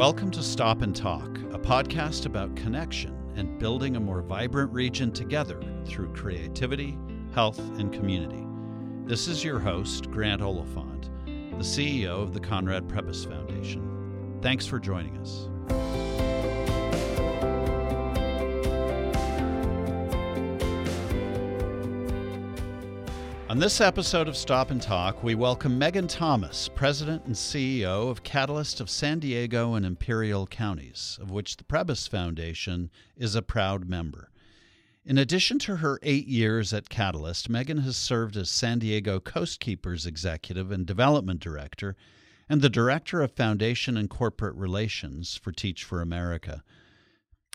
Welcome to Stop and Talk, a podcast about connection and building a more vibrant region together through creativity, health, and community. This is your host, Grant Oliphant, the CEO of the Conrad Prebys Foundation. Thanks for joining us. On this episode of Stop and Talk, we welcome Megan Thomas, President and CEO of Catalyst of San Diego and Imperial Counties, of which the Prebys Foundation is a proud member. In addition to her eight years at Catalyst, Megan has served as San Diego Coastkeepers Executive and Development Director and the Director of Foundation and Corporate Relations for Teach for America.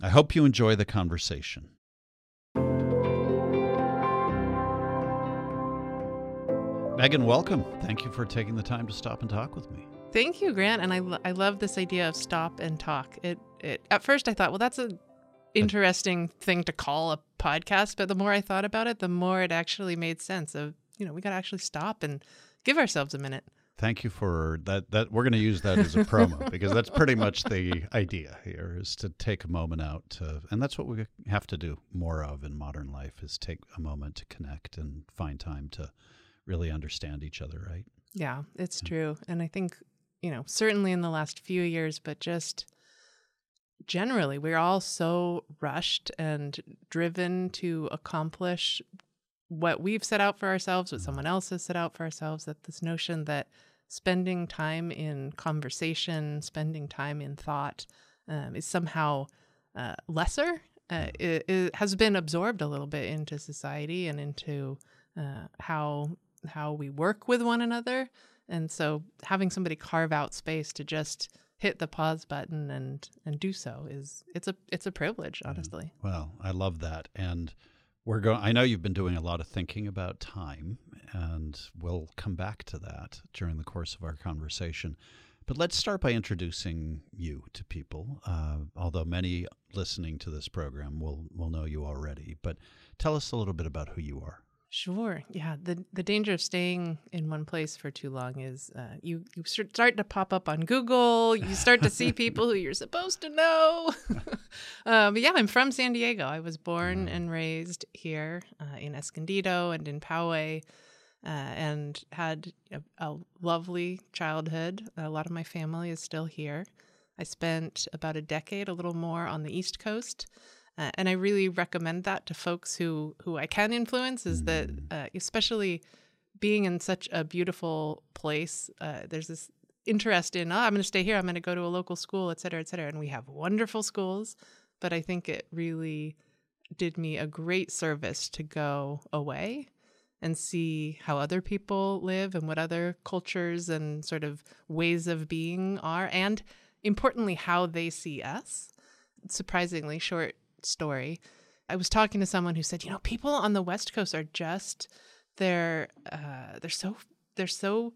I hope you enjoy the conversation. Megan, welcome. Thank you for taking the time to stop and talk with me. Thank you, Grant. And I, lo- I love this idea of stop and talk. It, it at first I thought, well, that's an interesting thing to call a podcast, but the more I thought about it, the more it actually made sense of, you know, we got to actually stop and give ourselves a minute. Thank you for that. That we're going to use that as a promo because that's pretty much the idea here is to take a moment out to, and that's what we have to do more of in modern life is take a moment to connect and find time to really understand each other, right? Yeah, it's yeah. true. And I think, you know, certainly in the last few years, but just generally, we're all so rushed and driven to accomplish what we've set out for ourselves, what mm-hmm. someone else has set out for ourselves, that this notion that spending time in conversation, spending time in thought um, is somehow uh, lesser. Uh, it, it, has been absorbed a little bit into society and into uh, how how we work with one another. And so having somebody carve out space to just hit the pause button and and do so is it's a it's a privilege, honestly. Well, I love that. And we're going I know you've been doing a lot of thinking about time and we'll come back to that during the course of our conversation. But let's start by introducing you to people. Uh, although many listening to this program will will know you already, but tell us a little bit about who you are. Sure. Yeah. The the danger of staying in one place for too long is uh, you you start to pop up on Google. You start to see people who you're supposed to know. uh, but yeah, I'm from San Diego. I was born and raised here uh, in Escondido and in Poway, uh, and had a, a lovely childhood. A lot of my family is still here. I spent about a decade, a little more, on the East Coast. Uh, and I really recommend that to folks who who I can influence. Is that uh, especially being in such a beautiful place? Uh, there's this interest in oh, I'm going to stay here. I'm going to go to a local school, et cetera, et cetera. And we have wonderful schools, but I think it really did me a great service to go away and see how other people live and what other cultures and sort of ways of being are, and importantly, how they see us. Surprisingly short story. I was talking to someone who said, you know, people on the West Coast are just they're uh, they're so they're so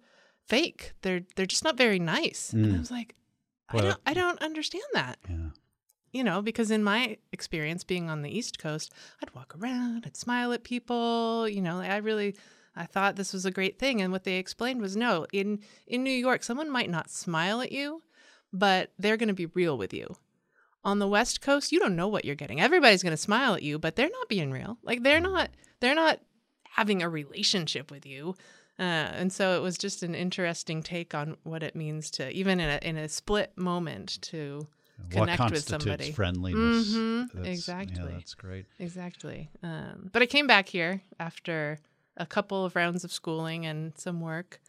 fake. They're they're just not very nice. Mm. And I mm. was like, I don't I don't understand that. Yeah. You know, because in my experience being on the East Coast, I'd walk around, I'd smile at people, you know, I really I thought this was a great thing and what they explained was no, in in New York someone might not smile at you, but they're going to be real with you on the west coast you don't know what you're getting. Everybody's going to smile at you but they're not being real. Like they're not they're not having a relationship with you. Uh, and so it was just an interesting take on what it means to even in a, in a split moment to connect what with somebody. friendliness? Mm-hmm. exactly yeah, that's great. Exactly. Um, but i came back here after a couple of rounds of schooling and some work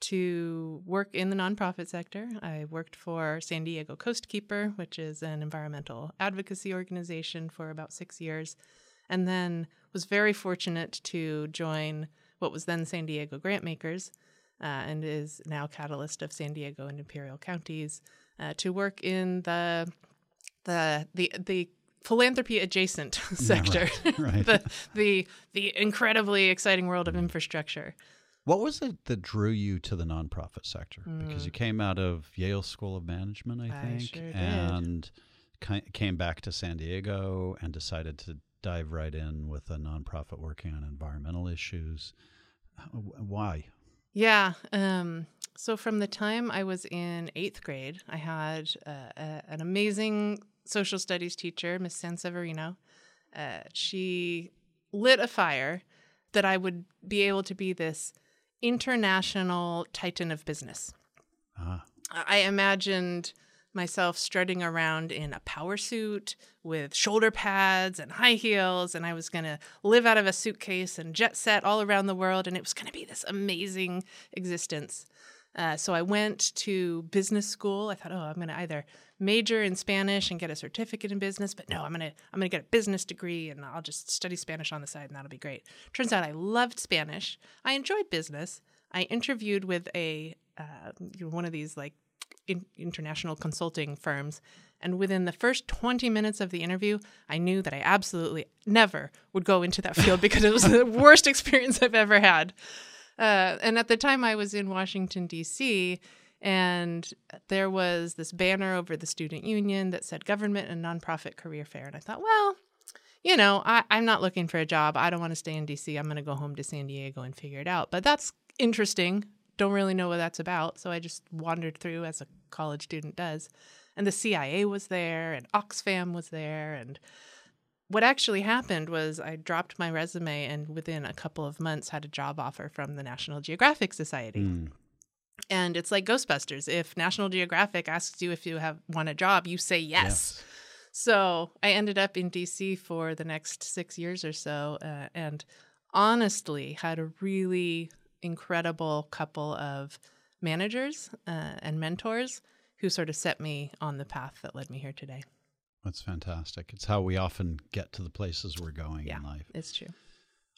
to work in the nonprofit sector. I worked for San Diego Coastkeeper, which is an environmental advocacy organization, for about six years, and then was very fortunate to join what was then San Diego Grantmakers uh, and is now Catalyst of San Diego and Imperial Counties uh, to work in the the the the philanthropy adjacent sector, right, right. the the the incredibly exciting world of infrastructure. What was it that drew you to the nonprofit sector? Mm. Because you mm. came out of Yale School of Management, I think, I sure and came back to San Diego and decided to dive right in with a nonprofit working on environmental issues. Why? Yeah, um, so from the time I was in eighth grade, I had uh, a, an amazing social studies teacher, Miss Sanseverino. Uh, she lit a fire that I would be able to be this international titan of business. Ah. I imagined myself strutting around in a power suit with shoulder pads and high heels, and I was going to live out of a suitcase and jet set all around the world, and it was going to be this amazing existence. Uh, so I went to business school. I thought, oh, I'm going to either major in Spanish and get a certificate in business, but no, I'm going to I'm going to get a business degree and I'll just study Spanish on the side, and that'll be great. Turns out I loved Spanish. I enjoyed business. I interviewed with a uh, one of these like in, international consulting firms. And within the first 20 minutes of the interview, I knew that I absolutely never would go into that field because it was the worst experience I've ever had. Uh, and at the time, I was in Washington, D.C., and there was this banner over the student union that said government and nonprofit career fair. And I thought, well, you know, I, I'm not looking for a job. I don't want to stay in DC. I'm going to go home to San Diego and figure it out. But that's interesting. Don't really know what that's about. So I just wandered through as a college student does. And the CIA was there, and Oxfam was there. And what actually happened was I dropped my resume and within a couple of months had a job offer from the National Geographic Society. Mm. And it's like Ghostbusters. If National Geographic asks you if you have want a job, you say yes. Yes. So I ended up in DC for the next six years or so, uh, and honestly had a really incredible couple of managers uh, and mentors who sort of set me on the path that led me here today. That's fantastic. It's how we often get to the places we're going Yeah. in life. It's true.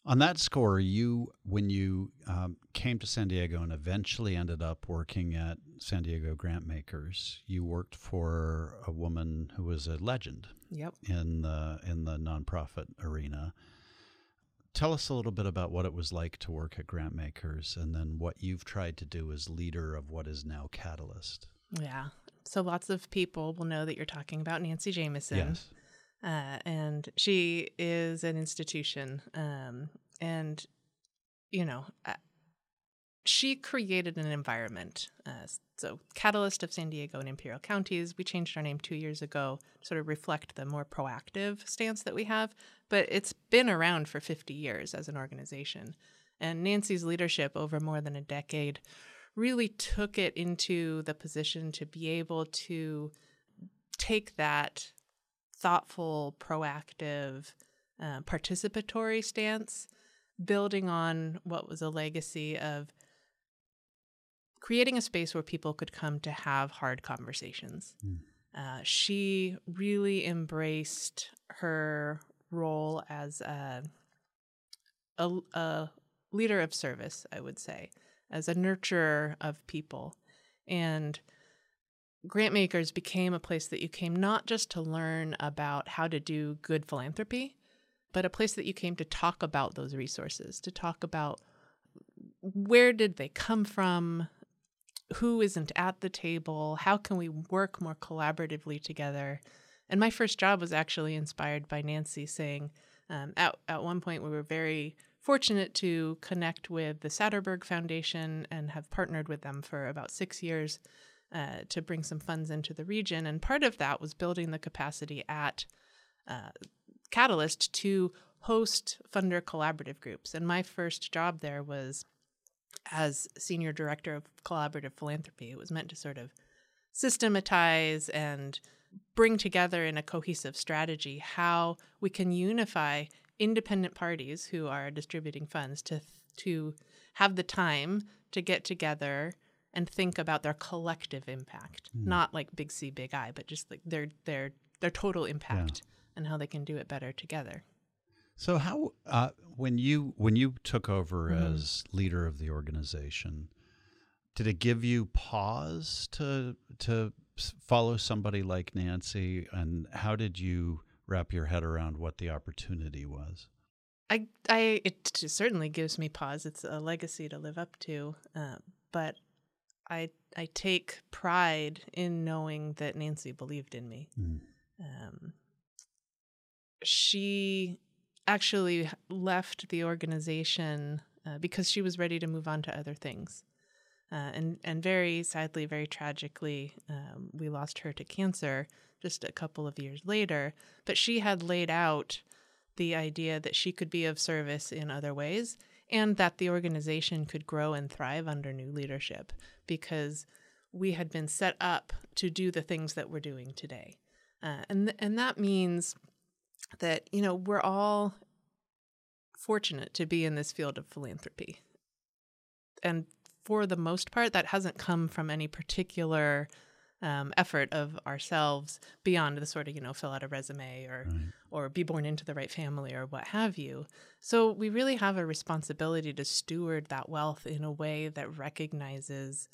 On that score, you when you um, came to San Diego and eventually ended up working at San Diego Grant Makers, you worked for a woman who was a legend Yep. in the in the nonprofit arena. Tell us a little bit about what it was like to work at Grant Makers, and then what you've tried to do as leader of what is now Catalyst. Yeah. So lots of people will know that you're talking about Nancy Jamison. Yes. uh, and she is an institution. Um, and you know, uh, she created an environment. Uh, so, Catalyst of San Diego and Imperial Counties, we changed our name two years ago to sort of reflect the more proactive stance that we have. But it's been around for 50 years as an organization. And Nancy's leadership over more than a decade really took it into the position to be able to take that thoughtful, proactive, uh, participatory stance, building on what was a legacy of creating a space where people could come to have hard conversations. Mm. Uh, she really embraced her role as a, a, a leader of service, I would say, as a nurturer of people. And grant makers became a place that you came not just to learn about how to do good philanthropy, but a place that you came to talk about those resources, to talk about where did they come from, who isn't at the table, how can we work more collaboratively together. And my first job was actually inspired by Nancy saying, um, at, at one point, we were very fortunate to connect with the Satterberg Foundation and have partnered with them for about six years uh, to bring some funds into the region. And part of that was building the capacity at uh, Catalyst to host funder collaborative groups. And my first job there was as senior director of collaborative philanthropy. It was meant to sort of systematize and bring together in a cohesive strategy how we can unify independent parties who are distributing funds to to have the time to get together and think about their collective impact, Mm. not like big C, big I, but just like their their their total impact and how they can do it better together. So how uh, when you when you took over Mhm. as leader of the organization, did it give you pause to to follow somebody like Nancy, and how did you wrap your head around what the opportunity was? I, I, it certainly gives me pause. It's a legacy to live up to, uh, but I, I take pride in knowing that Nancy believed in me. Mm. Um, she actually left the organization uh, because she was ready to move on to other things. Uh, and and very sadly, very tragically, um, we lost her to cancer just a couple of years later. But she had laid out the idea that she could be of service in other ways, and that the organization could grow and thrive under new leadership because we had been set up to do the things that we're doing today. Uh, and th- and that means that you know we're all fortunate to be in this field of philanthropy. And for the most part, that hasn't come from any particular um, effort of ourselves beyond the sort of you know fill out a resume or right. or be born into the right family or what have you. So we really have a responsibility to steward that wealth in a way that recognizes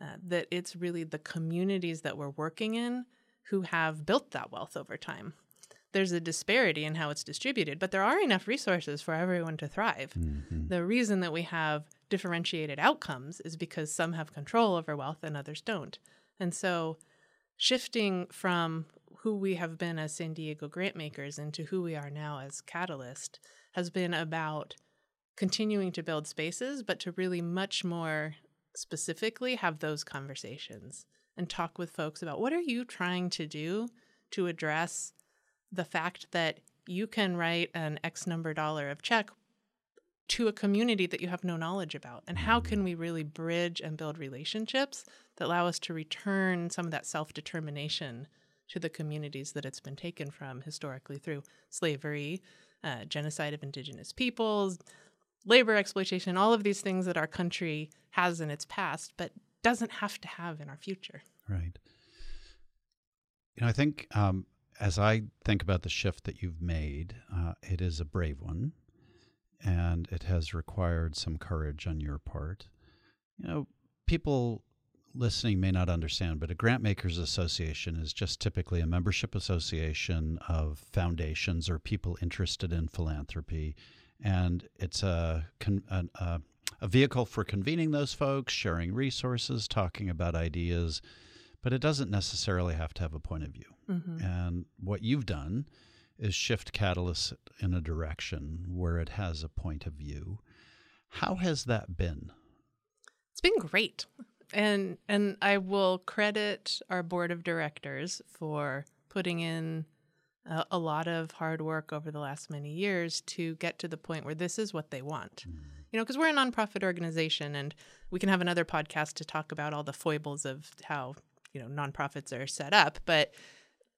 uh, that it's really the communities that we're working in who have built that wealth over time. There's a disparity in how it's distributed, but there are enough resources for everyone to thrive. Mm-hmm. The reason that we have differentiated outcomes is because some have control over wealth and others don't. And so shifting from who we have been as San Diego grant makers into who we are now as Catalyst has been about continuing to build spaces, but to really much more specifically have those conversations and talk with folks about what are you trying to do to address the fact that you can write an X number dollar of check to a community that you have no knowledge about? And how can we really bridge and build relationships that allow us to return some of that self determination to the communities that it's been taken from historically through slavery, uh, genocide of indigenous peoples, labor exploitation, all of these things that our country has in its past, but doesn't have to have in our future. Right. You know, I think um, as I think about the shift that you've made, uh, it is a brave one and it has required some courage on your part. You know, people listening may not understand, but a grant makers association is just typically a membership association of foundations or people interested in philanthropy, and it's a a, a vehicle for convening those folks, sharing resources, talking about ideas, but it doesn't necessarily have to have a point of view. Mm-hmm. And what you've done is shift Catalyst in a direction where it has a point of view. How has that been? It's been great. And and I will credit our board of directors for putting in a, a lot of hard work over the last many years to get to the point where this is what they want. Mm. You know, because we're a nonprofit organization and we can have another podcast to talk about all the foibles of how, you know, nonprofits are set up, but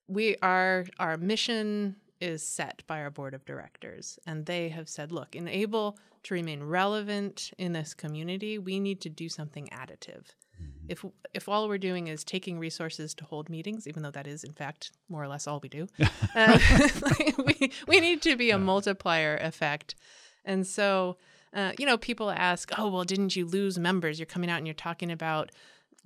we are our mission is set by our board of directors. And they have said, look, in able to remain relevant in this community, we need to do something additive. Mm-hmm. If if all we're doing is taking resources to hold meetings, even though that is in fact more or less all we do, uh, we we need to be a multiplier effect. And so, uh, you know, people ask, "Oh, well, didn't you lose members? You're coming out and you're talking about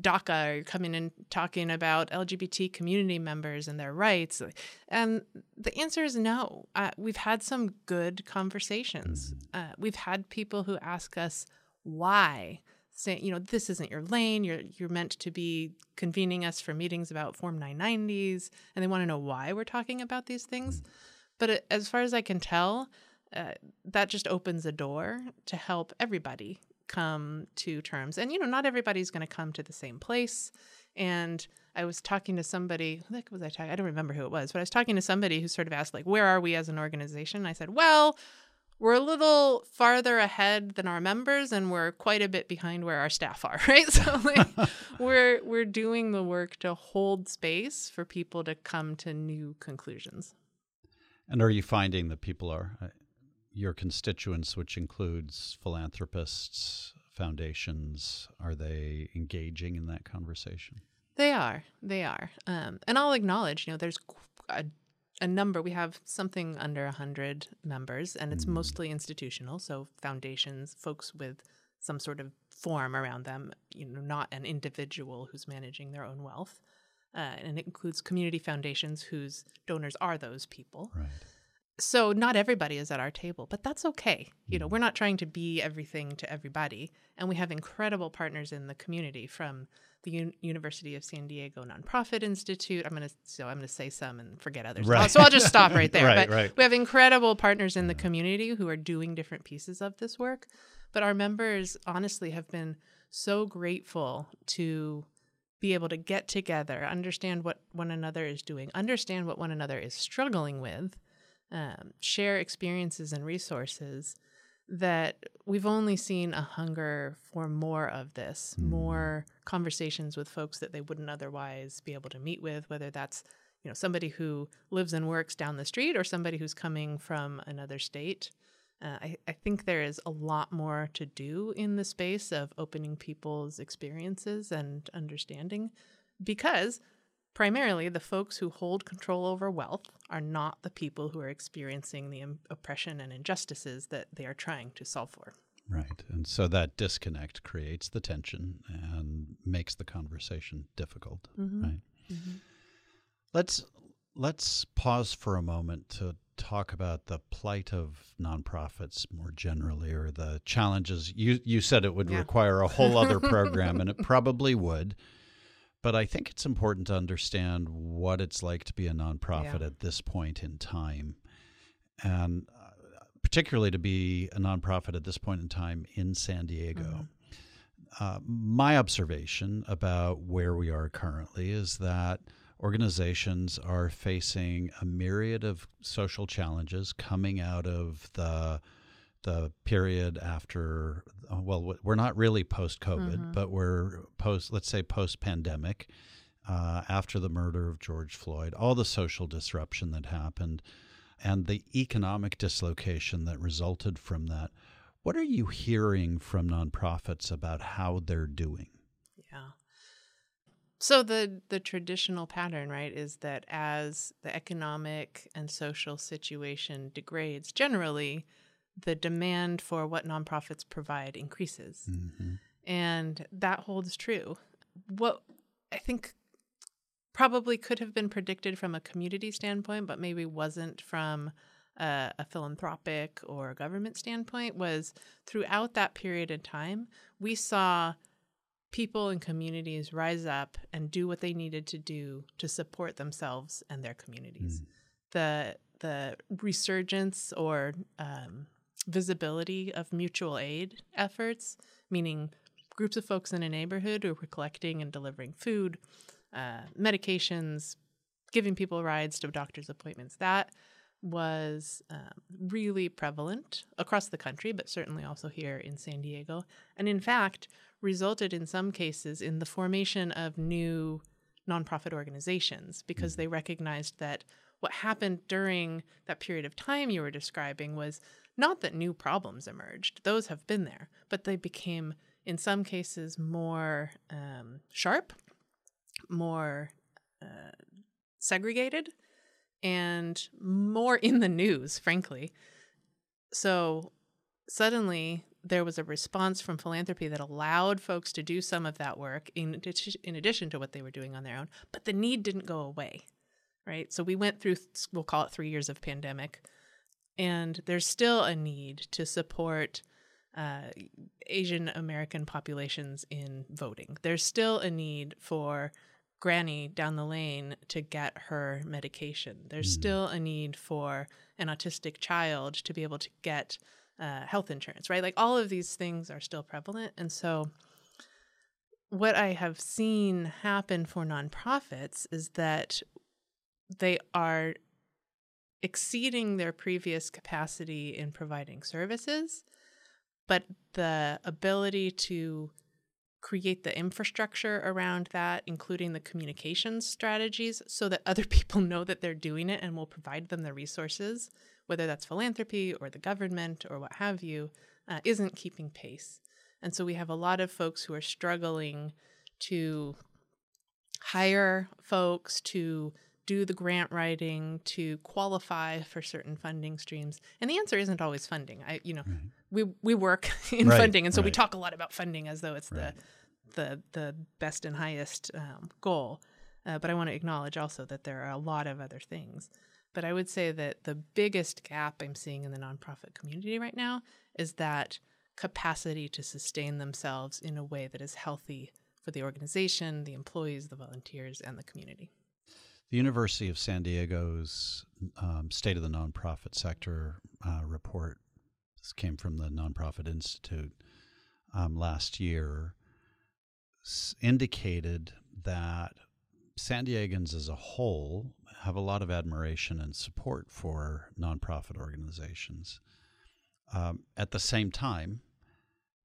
DACA, or coming and talking about LGBT community members and their rights? And the answer is no. Uh, we've had some good conversations. Uh, we've had people who ask us why, saying, you know, this isn't your lane. You're you're meant to be convening us for meetings about Form 990s, and they want to know why we're talking about these things. But uh, as far as I can tell, uh, that just opens a door to help everybody come to terms. And, you know, not everybody's going to come to the same place. And I was talking to somebody, who was I talking? I don't remember who it was, but I was talking to somebody who sort of asked, like, where are we as an organization? I said, well, we're a little farther ahead than our members and we're quite a bit behind where our staff are right so like we're we're doing the work to hold space for people to come to new conclusions and are you finding that people are uh, your constituents, which includes philanthropists, foundations, are they engaging in that conversation? They are. They are. Um, and I'll acknowledge, you know, there's a, a number. We have something under 100 members, and it's mm. mostly institutional. So foundations, folks with some sort of form around them, you know, not an individual who's managing their own wealth. Uh, and it includes community foundations whose donors are those people. Right so not everybody is at our table, but that's okay. You know, mm. we're not trying to be everything to everybody, and we have incredible partners in the community from the U- University of San Diego Nonprofit Institute. I'm gonna so I'm gonna say some and forget others. Right. So I'll just stop right there. right, but right. we have incredible partners in the community who are doing different pieces of this work. But our members honestly have been so grateful to be able to get together, understand what one another is doing, understand what one another is struggling with, um, share experiences and resources. That we've only seen a hunger for more of this, mm. more conversations with folks that they wouldn't otherwise be able to meet with, whether that's you know somebody who lives and works down the street or somebody who's coming from another state. Uh, I, I think there is a lot more to do in the space of opening people's experiences and understanding because primarily the folks who hold control over wealth are not the people who are experiencing the oppression and injustices that they are trying to solve for. Right. And so that disconnect creates the tension and makes the conversation difficult, mm-hmm. right? Mm-hmm. Let's let's pause for a moment to talk about the plight of nonprofits more generally or the challenges you you said it would yeah. require a whole other program and it probably would but i think it's important to understand what it's like to be a nonprofit yeah. at this point in time and uh, particularly to be a nonprofit at this point in time in san diego mm-hmm. uh, my observation about where we are currently is that organizations are facing a myriad of social challenges coming out of the the period after well we're not really post covid mm-hmm. but we're post let's say post pandemic uh, after the murder of George Floyd all the social disruption that happened and the economic dislocation that resulted from that. What are you hearing from nonprofits about how they're doing? Yeah. So the the traditional pattern, right, is that as the economic and social situation degrades, generally the demand for what nonprofits provide increases. Mm-hmm. And that holds true. What I think probably could have been predicted from a community standpoint, but maybe wasn't from a, a philanthropic or government standpoint, was throughout that period of time, we saw people and communities rise up and do what they needed to do to support themselves and their communities. Mm. The the resurgence or um, visibility of mutual aid efforts, meaning groups of folks in a neighborhood who were collecting and delivering food, uh, medications, giving people rides to doctor's appointments. That was um, really prevalent across the country, but certainly also here in San Diego. And in fact, resulted in some cases in the formation of new nonprofit organizations because they recognized that what happened during that period of time you were describing was not that new problems emerged, those have been there, but they became, in some cases, more um, sharp, more uh, segregated, and more in the news, frankly. So suddenly there was a response from philanthropy that allowed folks to do some of that work in, in addition to what they were doing on their own, but the need didn't go away, right? So we went through, we'll call it three years of pandemic, and there's still a need to support uh, Asian American populations in voting. There's still a need for Granny down the lane to get her medication. There's mm. still a need for an autistic child to be able to get uh, health insurance, right? Like all of these things are still prevalent. And so, what I have seen happen for nonprofits is that they are exceeding their previous capacity in providing services, but the ability to create the infrastructure around that, including the communications strategies, so that other people know that they're doing it and will provide them the resources whether that's philanthropy or the government or what have you, uh, isn't keeping pace. And so we have a lot of folks who are struggling to hire folks to do the grant writing to qualify for certain funding streams and the answer isn't always funding i you know right. we we work in right, funding and so right. we talk a lot about funding as though it's the the the best and highest um, goal uh, but i want to acknowledge also that there are a lot of other things but I would say that the biggest gap I'm seeing in the nonprofit community right now is that capacity to sustain themselves in a way that is healthy for the organization, the employees, the volunteers, and the community. The University of San Diego's um, State of the Nonprofit Sector uh, report this came from the Nonprofit Institute um, last year, indicated that San Diegans as a whole have a lot of admiration and support for nonprofit organizations. Um, at the same time,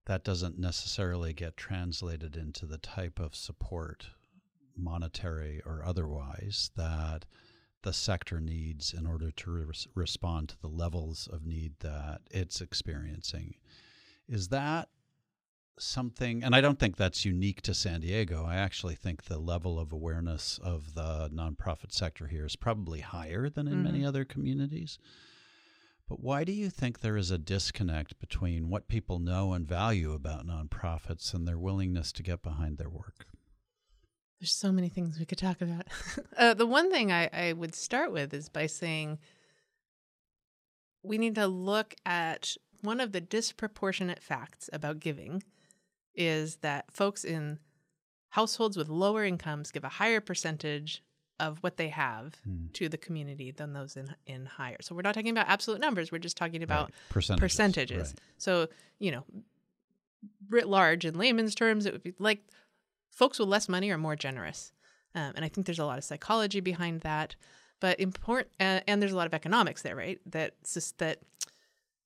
that doesn't necessarily get translated into the type of support, monetary or otherwise, that the sector needs in order to re- respond to the levels of need that it's experiencing. Is that something, and I don't think that's unique to San Diego. I actually think the level of awareness of the nonprofit sector here is probably higher than in mm-hmm. many other communities. But why do you think there is a disconnect between what people know and value about nonprofits and their willingness to get behind their work? There's so many things we could talk about. uh, the one thing I, I would start with is by saying we need to look at one of the disproportionate facts about giving is that folks in households with lower incomes give a higher percentage of what they have hmm. to the community than those in in higher. So we're not talking about absolute numbers. We're just talking about right. percentages. percentages. Right. So you know, writ large in layman's terms, it would be like folks with less money are more generous, um, and I think there's a lot of psychology behind that. But important, uh, and there's a lot of economics there, right? That that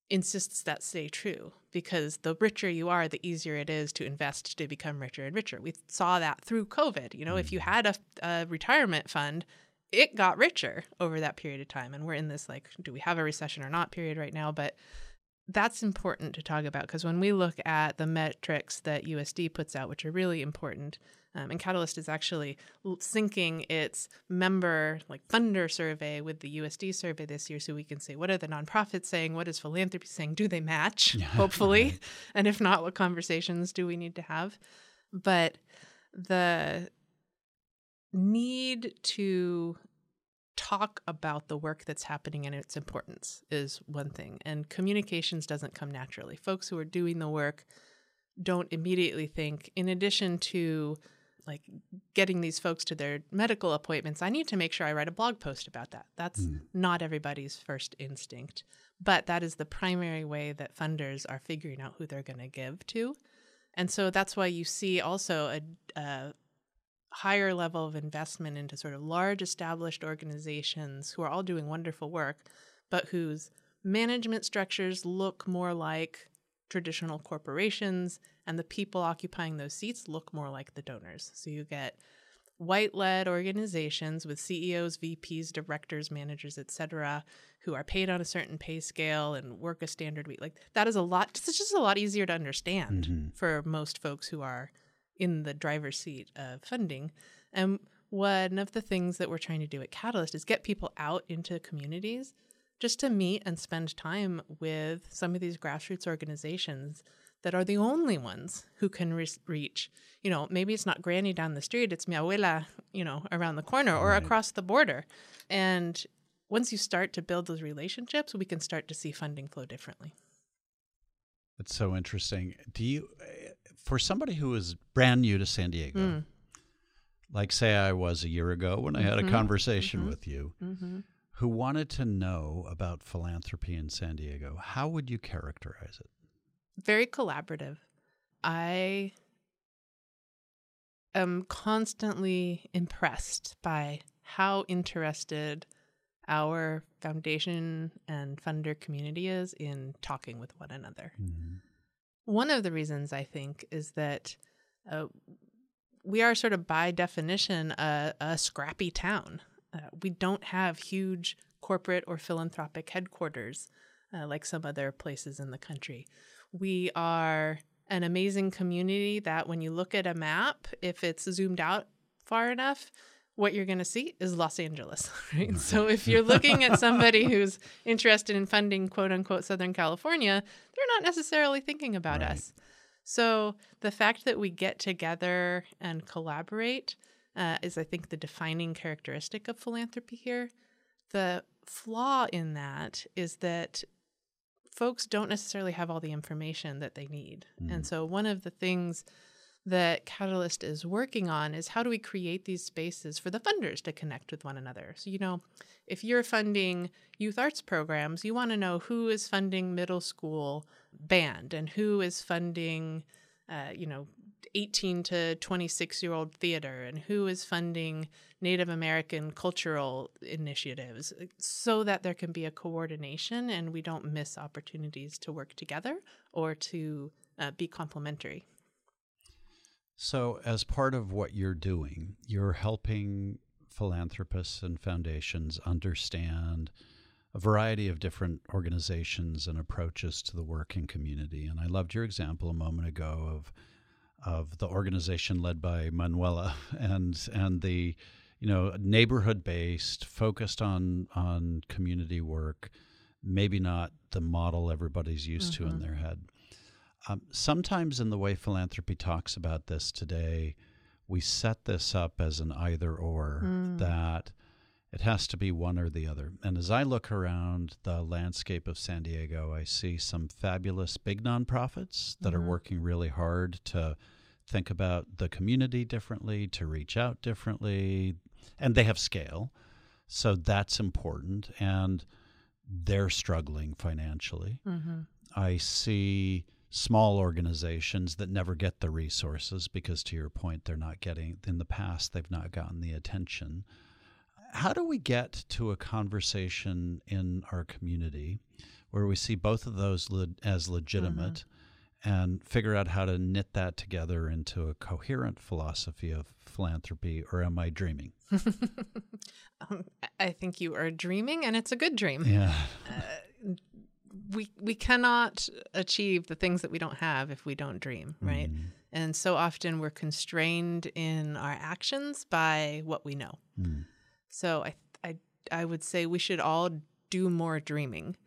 insists that stay true because the richer you are, the easier it is to invest to become richer and richer. We saw that through COVID. You know, mm. if you mm. had a, a, retirement fund, it got richer over that period of time. And we're in this like, do we have a recession or not period right now? But that's important to talk about because when we look at the metrics that USD puts out, which are really important, um, and Catalyst is actually syncing its member like funder survey with the USD survey this year, so we can say what are the nonprofits saying, what is philanthropy saying, do they match? Hopefully, and if not, what conversations do we need to have? But the need to talk about the work that's happening and its importance is one thing. And communications doesn't come naturally. Folks who are doing the work don't immediately think, in addition to like getting these folks to their medical appointments, I need to make sure I write a blog post about that. That's mm. not everybody's first instinct, but that is the primary way that funders are figuring out who they're going to give to. And so that's why you see also a, a higher level of investment into sort of large established organizations who are all doing wonderful work, but whose management structures look more like traditional corporations and the people occupying those seats look more like the donors. So you get white led organizations with CEOs, VPs, directors, managers, etc., who are paid on a certain pay scale and work a standard week. Like that is a lot, it's just a lot easier to understand mm-hmm. for most folks who are in the driver's seat of funding. And one of the things that we're trying to do at Catalyst is get people out into communities just to meet and spend time with some of these grassroots organizations that are the only ones who can re- reach. You know, maybe it's not granny down the street, it's mi abuela, you know, around the corner or right. across the border. And once you start to build those relationships, we can start to see funding flow differently. That's so interesting. Do you, for somebody who is brand new to San Diego, mm. like say I was a year ago when I had mm-hmm. a conversation mm-hmm. with you, mm-hmm. who wanted to know about philanthropy in San Diego, how would you characterize it? very collaborative. I am constantly impressed by how interested our foundation and funder community is in talking with one another. Mm-hmm. One of the reasons I think is that uh, we are sort of by definition a, a scrappy town. Uh, we don't have huge corporate or philanthropic headquarters uh, like some other places in the country. We are an amazing community that when you look at a map, if it's zoomed out far enough, what you're going to see is Los Angeles, right? so if you're looking at somebody who's interested in funding quote unquote Southern California, they're not necessarily thinking about right. us. So the fact that we get together and collaborate uh, is, I think, the defining characteristic of philanthropy here. The flaw in that is that folks don't necessarily have all the information that they need. Mm. And so, one of the things that Catalyst is working on is how do we create these spaces for the funders to connect with one another? So, you know, if you're funding youth arts programs, you want to know who is funding middle school band and who is funding, uh, you know, 18 to 26 year old theater and who is funding Native American cultural initiatives so that there can be a coordination and we don't miss opportunities to work together or to uh, be complementary. So, as part of what you're doing, you're helping philanthropists and foundations understand a variety of different organizations and approaches to the working community. And I loved your example a moment ago of of the organization led by mi abuela and and the you know neighborhood based focused on on community work maybe not the model everybody's used mm-hmm. to in mm-hmm. their head um, sometimes in the way philanthropy talks about this today we set this up as an either or mm. that it has to be one or the other and as i look around the landscape of san diego i see some fabulous big nonprofits that mm-hmm. are working really hard to think about the community differently to reach out differently and they have scale. So that's important. And they're struggling financially. Mm-hmm. I see small organizations that never get the resources because, to your point, they're not getting, in the past, they've not gotten the attention. How do we get to a conversation in our community where we see both of those le- as legitimate? Mm-hmm and figure out how to knit that together into a coherent philosophy of philanthropy, or am I dreaming? um, I think you are dreaming, and it's a good dream. Yeah. Uh, we we cannot achieve the things that we don't have if we don't dream, right? Mm. And so often we're constrained in our actions by what we know. Mm. So I I I would say we should all do more dreaming,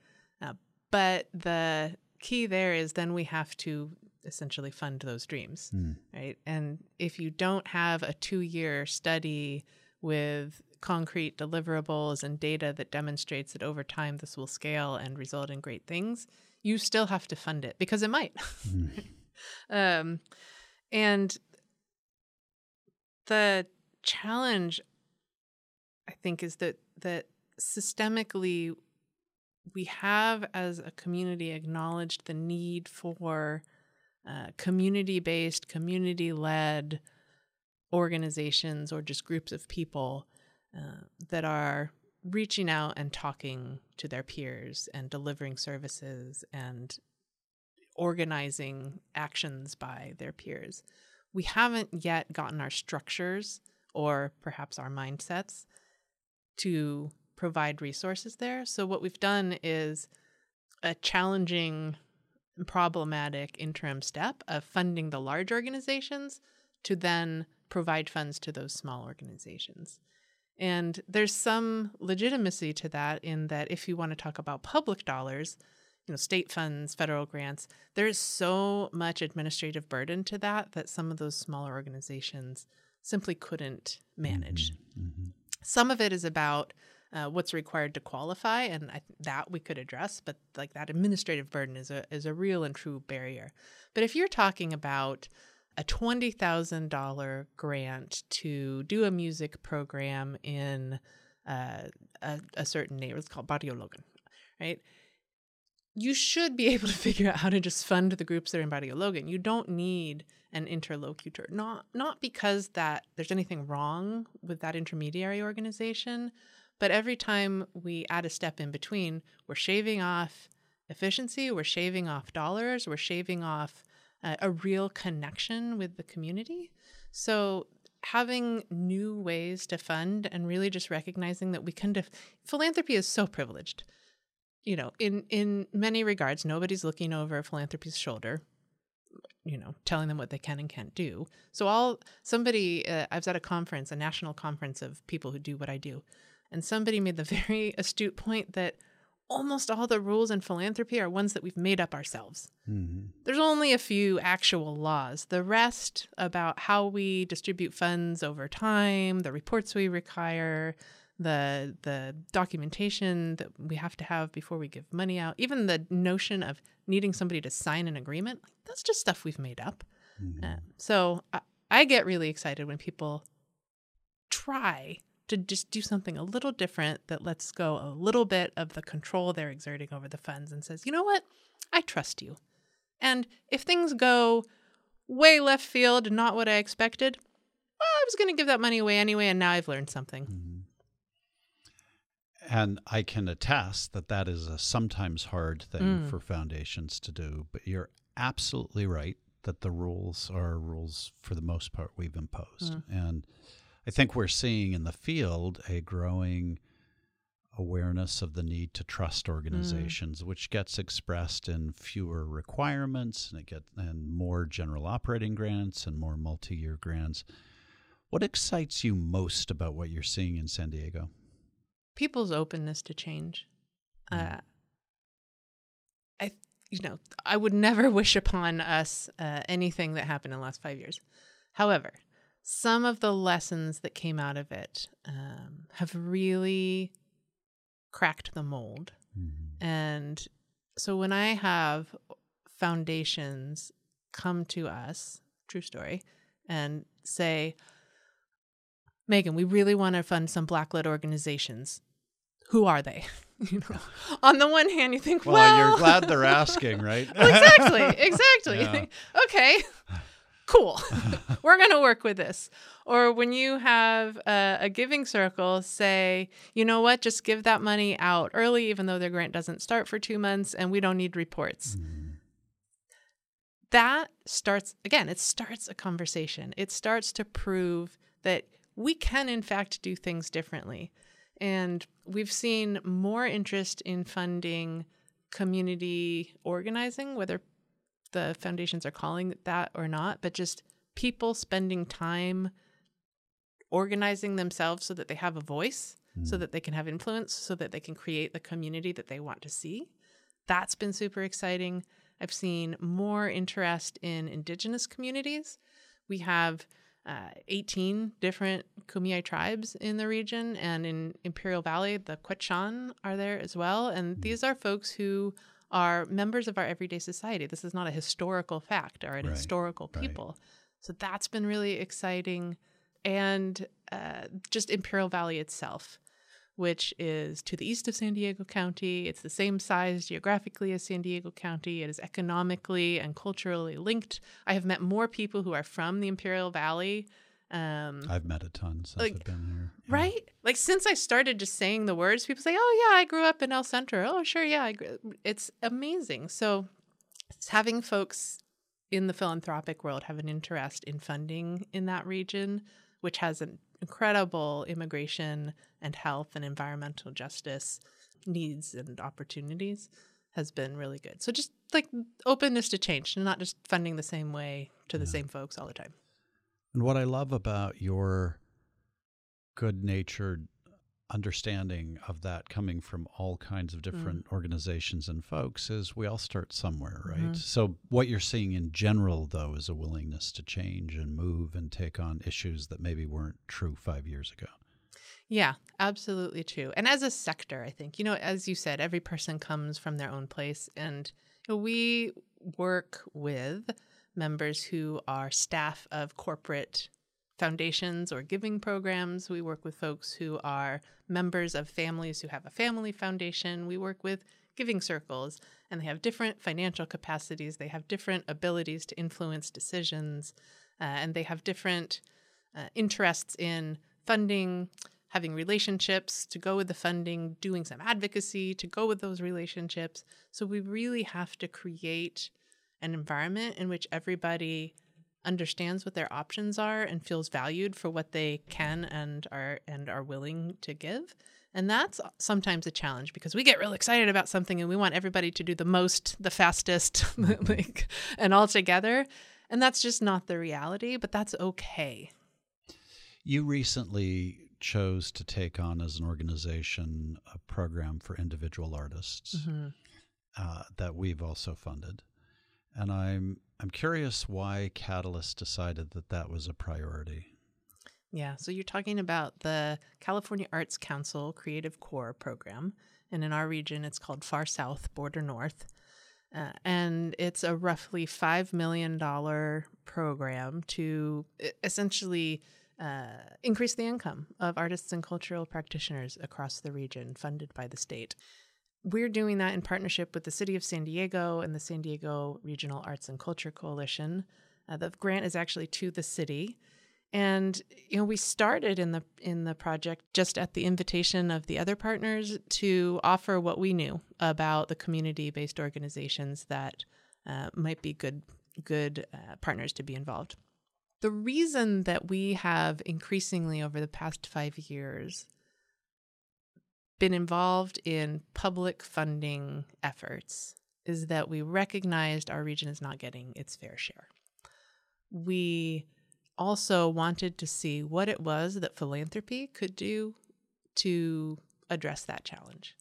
uh, but the key there is then we have to essentially fund those dreams, mm. right? And if you don't have a two year study with concrete deliverables and data that demonstrates that over time this will scale and result in great things, you still have to fund it because it might. Mm. um, and the challenge, I think, is that that systemically we have as a community acknowledged the need for uh, community based, community led organizations or just groups of people uh, that are reaching out and talking to their peers and delivering services and organizing actions by their peers. We haven't yet gotten our structures or perhaps our mindsets to provide resources there. So what we've done is a challenging problematic interim step of funding the large organizations to then provide funds to those small organizations. And there's some legitimacy to that in that if you want to talk about public dollars, you know, state funds, federal grants, there's so much administrative burden to that that some of those smaller organizations simply couldn't manage. Mm-hmm. Mm-hmm. Some of it is about uh, what's required to qualify, and I, that we could address. But like that administrative burden is a is a real and true barrier. But if you're talking about a twenty thousand dollar grant to do a music program in uh, a, a certain neighborhood, it's called Barrio Logan, right? You should be able to figure out how to just fund the groups that are in Barrio Logan. You don't need an interlocutor, not not because that there's anything wrong with that intermediary organization, but every time we add a step in between, we're shaving off efficiency, we're shaving off dollars, we're shaving off uh, a real connection with the community. So having new ways to fund and really just recognizing that we can def- philanthropy is so privileged. You know, in in many regards, nobody's looking over philanthropy's shoulder you know telling them what they can and can't do so all somebody uh, i was at a conference a national conference of people who do what i do and somebody made the very astute point that almost all the rules in philanthropy are ones that we've made up ourselves. Mm-hmm. There's only a few actual laws. The rest about how we distribute funds over time, the reports we require, the the documentation that we have to have before we give money out, even the notion of needing somebody to sign an agreement, that's just stuff we've made up. Mhm. Uh, so I, I get really excited when people try to just do something a little different that lets go a little bit of the control they're exerting over the funds and says, you know what? I trust you. And if things go way left field not what I expected, well, I was going to give that money away anyway, and now I've learned something. Mhm. And I can attest that that is a sometimes hard thing Mm. for foundations to do. But you're absolutely right that the rules are rules for the most part we've imposed. Mm. And I think we're seeing in the field a growing awareness of the need to trust organizations, which gets expressed in fewer requirements and it get and more general operating grants and more multi-year grants. What excites you most about what you're seeing in San Diego? People's openness to change. Mm. Uh, I, you know, I would never wish upon us uh, anything that happened in the last five years. However, some of the lessons that came out of it um, have really cracked the mold. Mhm. And so when I have foundations come to us, true story, and say, Megan, we really want to fund some black-led organizations. Who are they? you know, on the one hand, you think, Well, well, you're glad they're asking, right? well, exactly, exactly. Think, okay, cool. We're going to work with this. Or when you have a, a giving circle say, you know what, just give that money out early, even though their grant doesn't start for two months and we don't need reports. Mhm. That starts, again, it starts a conversation. It starts to prove that we can, in fact, do things differently. And we've seen more interest in funding community organizing, whether the foundations are calling that or not, but just people spending time organizing themselves so that they have a voice, so Mm. that they can have influence, so that they can create the community that they want to see. That's been super exciting. I've seen more interest in indigenous communities. We have uh, 18 different Kumeyaay tribes in the region, and in Imperial Valley, the Quechan are there as well. And these are folks who are members of our everyday society. This is not a historical fact or a Right, historical right. people. So that's been really exciting. And uh, just Imperial Valley itself, which is to the east of San Diego County. It's the same size geographically as San Diego County. It is economically and culturally linked. I have met more people who are from the Imperial Valley. Um, I've met a ton since Like, I've been here. Yeah. Right? Like since I started just saying the words, people say, "Oh yeah, I grew up in El Centro." Oh sure, yeah, I it's amazing. So, it's having folks in the philanthropic world have an interest in funding in that region, which has an incredible immigration and health and environmental justice needs and opportunities, has been really good. So just like openness to change, and not just funding the same way to the Yeah. same folks all the time. And what I love about your good natured understanding of that coming from all kinds of different organizations and folks is we all start somewhere, right? Mhm. So, what you're seeing in general, though, is a willingness to change and move and take on issues that maybe weren't true five years ago. Yeah, absolutely true. And as a sector, I think, you know, as you said, every person comes from their own place. And we work with members who are staff of corporate foundations or giving programs. We work with folks who are members of families who have a family foundation. We work with giving circles, and they have different financial capacities. They have different abilities to influence decisions, uh, and they have different uh, interests in funding, having relationships to go with the funding, doing some advocacy to go with those relationships. So we really have to create an environment in which everybody understands what their options are and feels valued for what they can and are and are willing to give. And that's sometimes a challenge because we get real excited about something and we want everybody to do the most, the fastest, like and all together. And that's just not the reality, but that's okay. You recently chose to take on as an organization a program for individual artists Mhm. uh, that we've also funded. And I'm I'm curious why Catalyst decided that that was a priority. Yeah, so you're talking about the California Arts Council Creative Corps program, and in our region, it's called Far South Border North. Uh, and it's a roughly $5 million program to essentially uh, increase the income of artists and cultural practitioners across the region, funded by the state. We're doing that in partnership with the City of San Diego and the San Diego Regional Arts and Culture Coalition. Uh, the grant is actually to the city. And you know, we started in the in the project just at the invitation of the other partners to offer what we knew about the community-based organizations that uh, might be good good uh, partners to be involved. The reason that we have increasingly over the past five years been involved in public funding efforts is that we recognized our region is not getting its fair share. We also wanted to see what it was that philanthropy could do to address that challenge.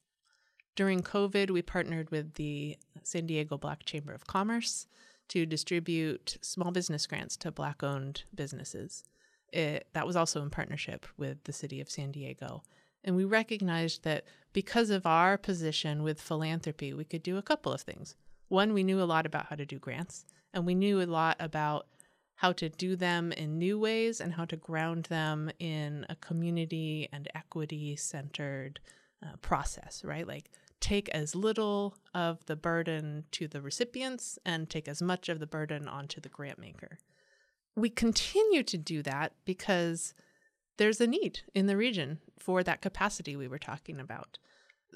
During COVID, we partnered with the San Diego Black Chamber of Commerce to distribute small business grants to Black owned businesses. It, that was also in partnership with the city of San Diego. And we recognized that because of our position with philanthropy, we could do a couple of things. One, we knew a lot about how to do grants, and we knew a lot about how to do them in new ways and how to ground them in a community and equity centered uh, process, right? Like take as little of the burden to the recipients and take as much of the burden onto the grant maker. We continue to do that because there's a need in the region for that capacity we were talking about.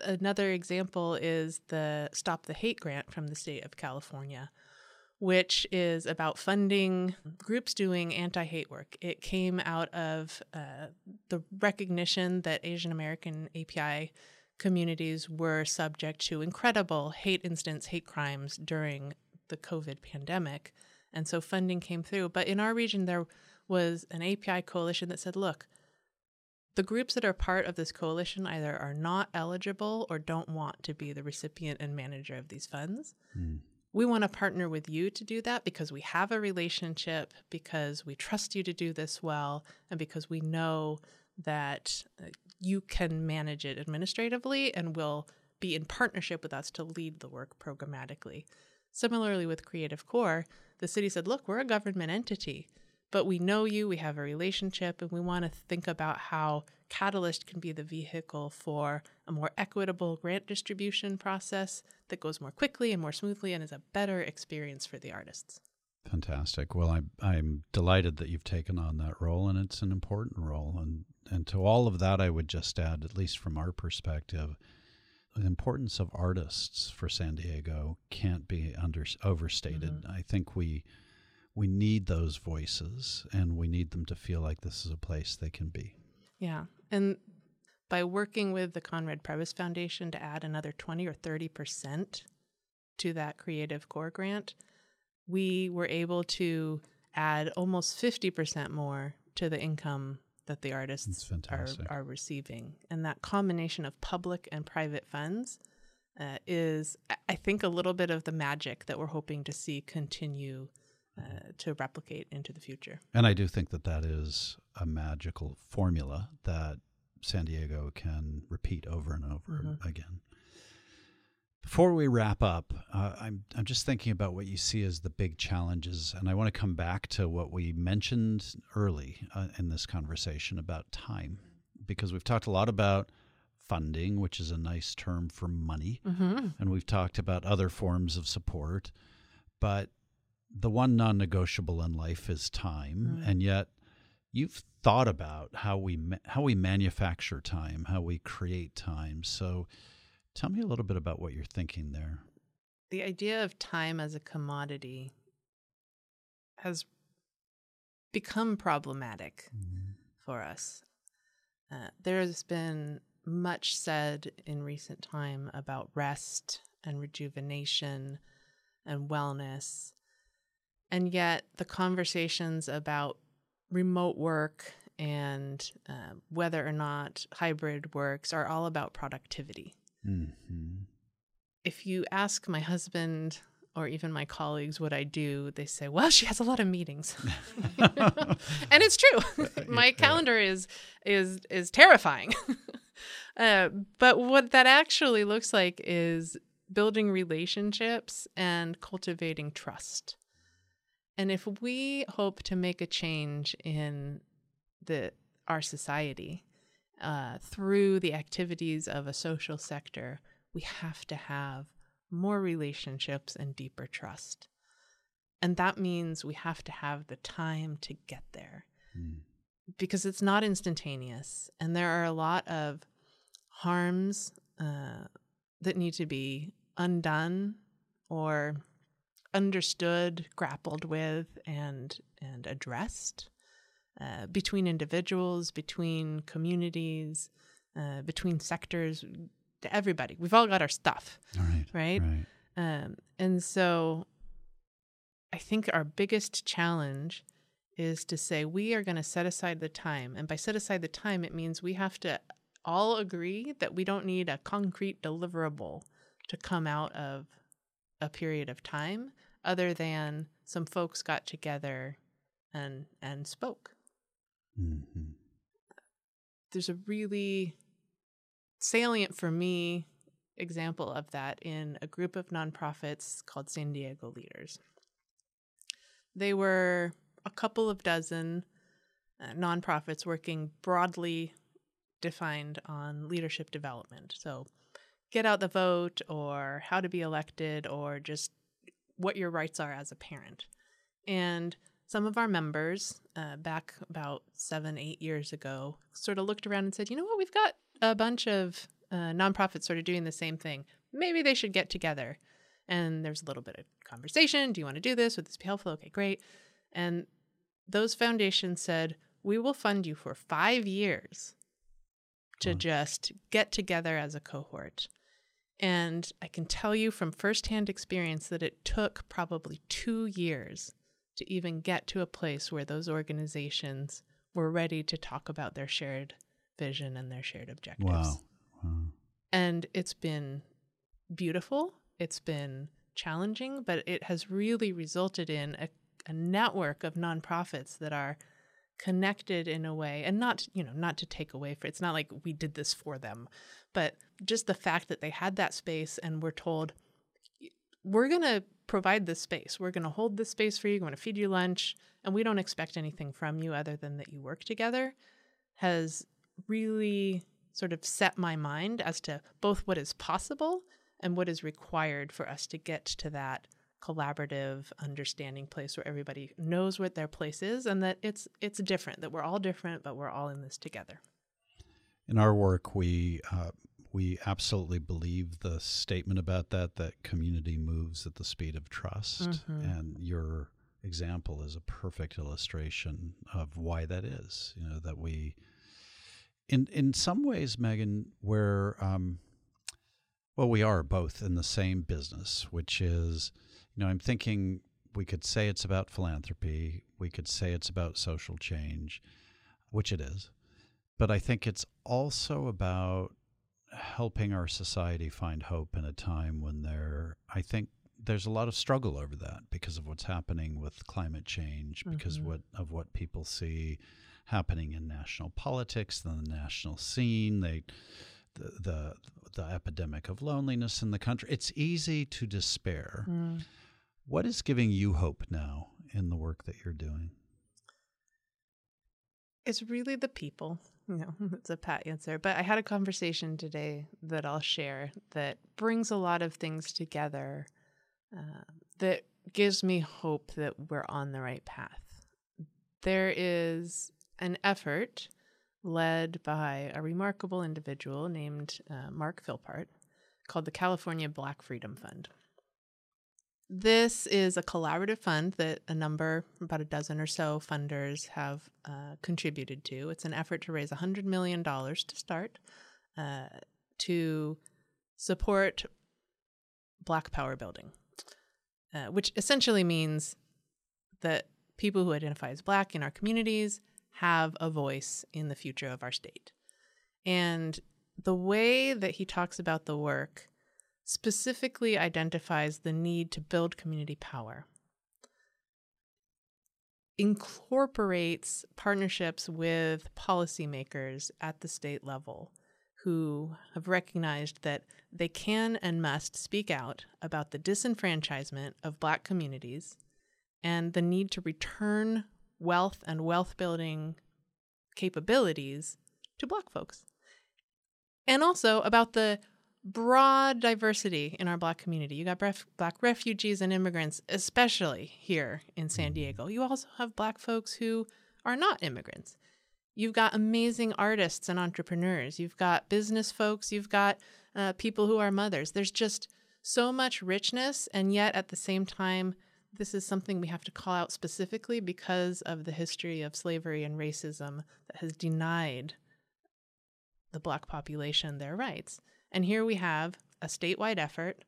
Another example is the Stop the Hate grant from the state of California, which is about funding groups doing anti hate work. It came out of uh, the recognition that Asian American API communities were subject to incredible hate incidents, hate crimes during the COVID pandemic. And so funding came through. But in our region, there was an API coalition that said, look, the groups that are part of this coalition either are not eligible or don't want to be the recipient and manager of these funds. Mm we want to partner with you to do that because we have a relationship, because we trust you to do this well, and because we know that uh, you can manage it administratively and will be in partnership with us to lead the work programmatically. Similarly, with Creative Corps, the city said, look, we're a government entity, but we know you, we have a relationship, and we want to think about how Catalyst can be the vehicle for a more equitable grant distribution process that goes more quickly and more smoothly and is a better experience for the artists. Fantastic. Well, I'm I'm delighted that you've taken on that role, and it's an important role. And and to all of that, I would just add, at least from our perspective, the importance of artists for San Diego can't be under overstated. Mm-hmm. I think we we need those voices, and we need them to feel like this is a place they can be. Yeah. And by working with the Conrad Prebys Foundation to add another 20 or 30% to that Creative Corps grant, we were able to add almost 50% more to the income that the artists are, are receiving. And that combination of public and private funds uh, is, I think, a little bit of the magic that we're hoping to see continue uh, to replicate into the future. And I do think that that is a magical formula that San Diego can repeat over and over mm-hmm. again. Before we wrap up, uh, I'm I'm just thinking about what you see as the big challenges, and I want to come back to what we mentioned early uh, in this conversation about time, because we've talked a lot about funding, which is a nice term for money, mm-hmm. and we've talked about other forms of support, but the one non-negotiable in life is time, and yet you've thought about how we ma- how we manufacture time, how we create time. So, tell me a little bit about what you're thinking there. The idea of time as a commodity has become problematic mm. for us. Uh, there has been much said in recent time about rest and rejuvenation and wellness and yet, the conversations about remote work and uh, whether or not hybrid works are all about productivity. Mm-hmm. If you ask my husband or even my colleagues what I do, they say, "Well, she has a lot of meetings," and it's true. my calendar is is is terrifying. uh, but what that actually looks like is building relationships and cultivating trust. And if we hope to make a change in the our society uh, through the activities of a social sector, we have to have more relationships and deeper trust. And that means we have to have the time to get there mm. because it's not instantaneous. And there are a lot of harms uh, that need to be undone or understood, grappled with, and, and addressed uh, between individuals, between communities, uh, between sectors, to everybody. We've all got our stuff, right? Right. right. Um, and so, I think our biggest challenge is to say we are going to set aside the time, and by set aside the time, it means we have to all agree that we don't need a concrete deliverable to come out of a period of time, other than some folks got together and and spoke. Mm-hmm. There's a really salient for me example of that in a group of nonprofits called San Diego Leaders. They were a couple of dozen uh, nonprofits working broadly defined on leadership development. So, get out the vote, or how to be elected, or just what your rights are as a parent. And some of our members, uh, back about seven, eight years ago, sort of looked around and said, you know what, we've got a bunch of uh, nonprofits sort of doing the same thing. Maybe they should get together. And there's a little bit of conversation. Do you want to do this? Would this be helpful? Okay, great. And those foundations said, we will fund you for five years to just get together as a cohort. And I can tell you from firsthand experience that it took probably two years to even get to a place where those organizations were ready to talk about their shared vision and their shared objectives. Wow. wow. And it's been beautiful. It's been challenging, but it has really resulted in a, a network of nonprofits that are connected in a way and not you know not to take away for it's not like we did this for them but just the fact that they had that space and were told we're going to provide this space. We're going to hold this space for you. We're going to feed you lunch and we don't expect anything from you other than that you work together has really sort of set my mind as to both what is possible and what is required for us to get to that collaborative understanding place where everybody knows what their place is and that it's it's different that we're all different but we're all in this together in our work we uh, we absolutely believe the statement about that that community moves at the speed of trust mm-hmm. and your example is a perfect illustration of why that is you know that we in in some ways, Megan, where um, well, we are both in the same business, which is, you know, I'm thinking we could say it's about philanthropy, we could say it's about social change, which it is, but I think it's also about helping our society find hope in a time when there, I think there's a lot of struggle over that because of what's happening with climate change, because mm-hmm. what of what people see happening in national politics, and the national scene. They the, the the epidemic of loneliness in the country. It's easy to despair. Mm. What is giving you hope now in the work that you're doing? It's really the people. No, it's a pat answer. But I had a conversation today that I'll share that brings a lot of things together uh, that gives me hope that we're on the right path. There is an effort led by a remarkable individual named uh, Marc Philpart called the California Black Freedom Fund. This is a collaborative fund that a number, about a dozen or so funders have uh, contributed to. It's an effort to raise $100 million to start uh, to support Black Power building, uh, which essentially means that people who identify as Black in our communities have a voice in the future of our state. And the way that he talks about the work specifically identifies the need to build community power, incorporates partnerships with policymakers at the state level who have recognized that they can and must speak out about the disenfranchisement of Black communities and the need to return wealth and wealth building capabilities to Black folks. And also about the broad diversity in our Black community. You got Black refugees and immigrants, especially here in San mm-hmm. Diego. You also have Black folks who are not immigrants. You've got amazing artists and entrepreneurs. You've got business folks. You've got uh, people who are mothers. There's just so much richness. And yet, at the same time, this is something we have to call out specifically because of the history of slavery and racism that has denied the Black population their rights. And here we have a statewide effort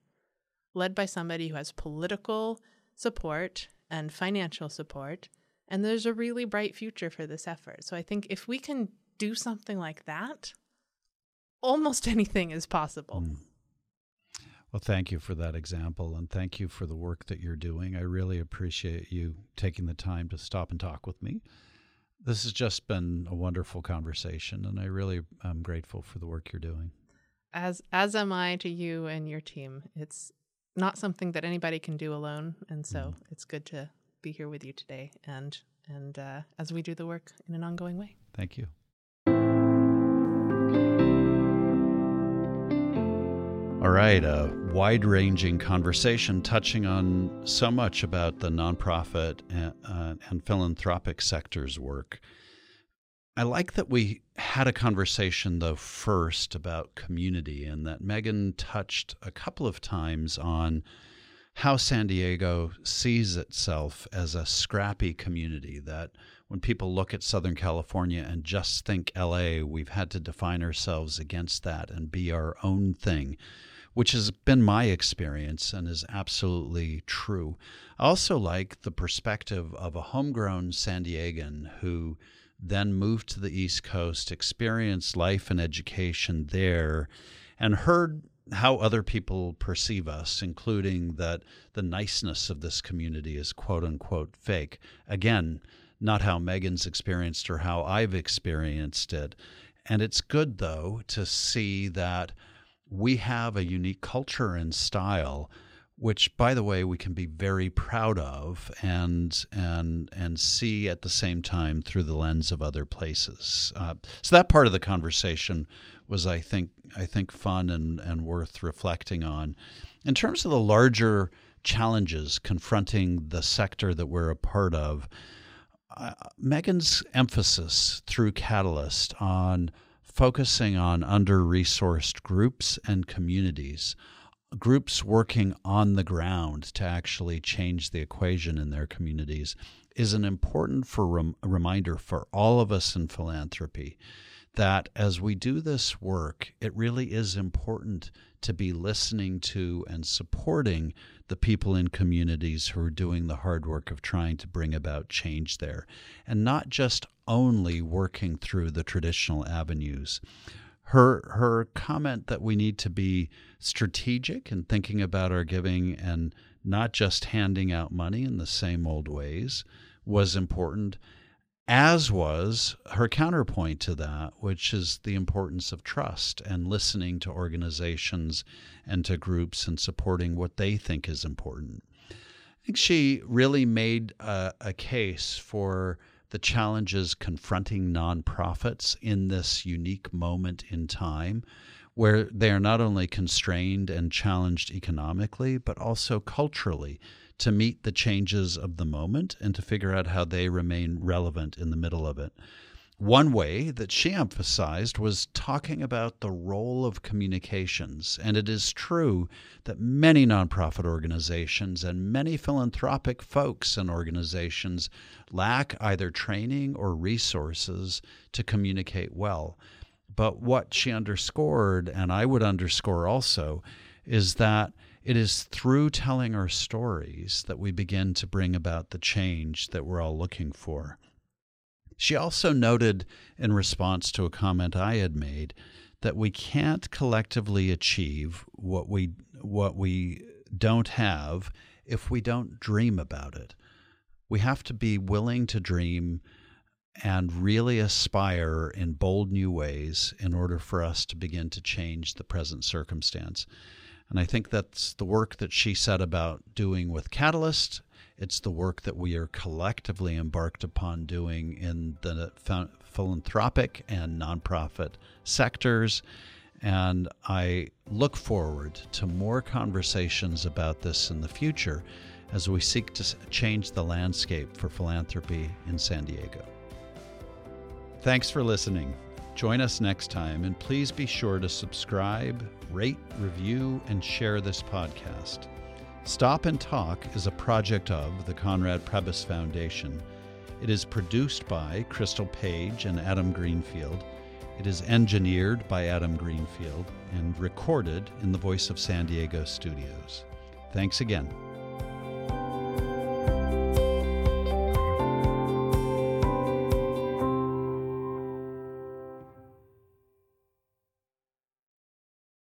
led by somebody who has political support and financial support. And there's a really bright future for this effort. So I think if we can do something like that, almost anything is possible. Mm. Well, thank you for that example, and thank you for the work that you're doing. I really appreciate you taking the time to stop and talk with me. This has just been a wonderful conversation, and I really am grateful for the work you're doing. As as am I to you and your team. It's not something that anybody can do alone, and so mm. it's good to be here with you today, and and uh, as we do the work in an ongoing way. Thank you. All right, a wide ranging conversation touching on so much about the nonprofit and, uh, and, philanthropic sector's work. I like that we had a conversation, though, first about community, and that Megan touched a couple of times on how San Diego sees itself as a scrappy community. That when people look at Southern California and just think LA, we've had to define ourselves against that and be our own thing which has been my experience and is absolutely true. I also like the perspective of a homegrown San Diegan who then moved to the East Coast, experienced life and education there, and heard how other people perceive us, including that the niceness of this community is quote unquote fake. Again, not how Megan's experienced or how I've experienced it. And it's good, though, to see that we have a unique culture and style which by the way we can be very proud of and and and see at the same time through the lens of other places. Uh, so that part of the conversation was i think i think fun and and worth reflecting on. In terms of the larger challenges confronting the sector that we're a part of uh, megan's emphasis through catalyst on focusing on under resourced groups and communities, groups working on the ground to actually change the equation in their communities, is an important for rem- reminder for all of us in philanthropy that as we do this work, it really is important to be listening to and supporting the people in communities who are doing the hard work of trying to bring about change there, and not just only working through the traditional avenues. Her her comment that we need to be strategic in thinking about our giving and not just handing out money in the same old ways was important as was her counterpoint to that, which is the importance of trust and listening to organizations and to groups and supporting what they think is important. I think she really made a, a case for the challenges confronting nonprofits in this unique moment in time where they are not only constrained and challenged economically, but also culturally to meet the changes of the moment and to figure out how they remain relevant in the middle of it. One way that she emphasized was talking about the role of communications. And it is true that many nonprofit organizations and many philanthropic folks and organizations lack either training or resources to communicate well. But what she underscored, and I would underscore also, is that it is through telling our stories that we begin to bring about the change that we're all looking for. She also noted, in response to a comment I had made, that we can't collectively achieve what we what we don't have if we don't dream about it. We have to be willing to dream and really aspire in bold new ways in order for us to begin to change the present circumstance. And I think that's the work that she set about doing with Catalyst. It's the work that we are collectively embarked upon doing in the philanthropic and nonprofit sectors. And I look forward to more conversations about this in the future as we seek to change the landscape for philanthropy in San Diego. Thanks for listening. Join us next time, and please be sure to subscribe, rate, review, and share this podcast. Stop and Talk is a project of the Conrad Prebys Foundation. It is produced by Crystal Page and Adam Greenfield. It is engineered by Adam Greenfield and recorded in the Voice of San Diego studios. Thanks again.